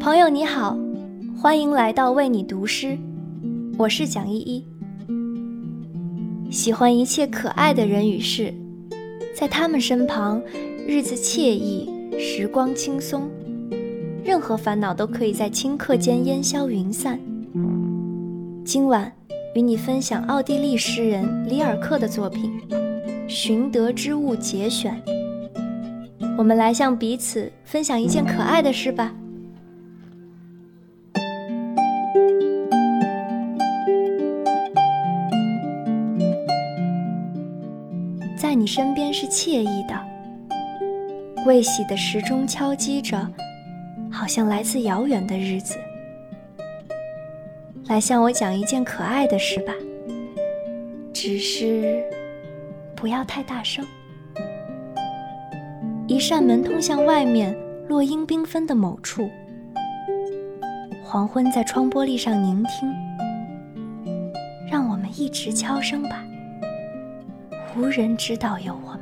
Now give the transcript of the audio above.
朋友你好，欢迎来到为你读诗，我是蒋依依。喜欢一切可爱的人与事，在他们身旁，日子惬意，时光轻松，任何烦恼都可以在顷刻间烟消云散。今晚与你分享奥地利诗人里尔克的作品《寻得之物节选》。我们来向彼此分享一件可爱的事吧。在你身边是惬意的，未洗的时钟敲击着，好像来自遥远的日子。来向我讲一件可爱的事吧，只是不要太大声。一扇门通向外面，落英缤纷的某处。黄昏在窗玻璃上凝听，让我们一直悄声吧。无人知道有我们。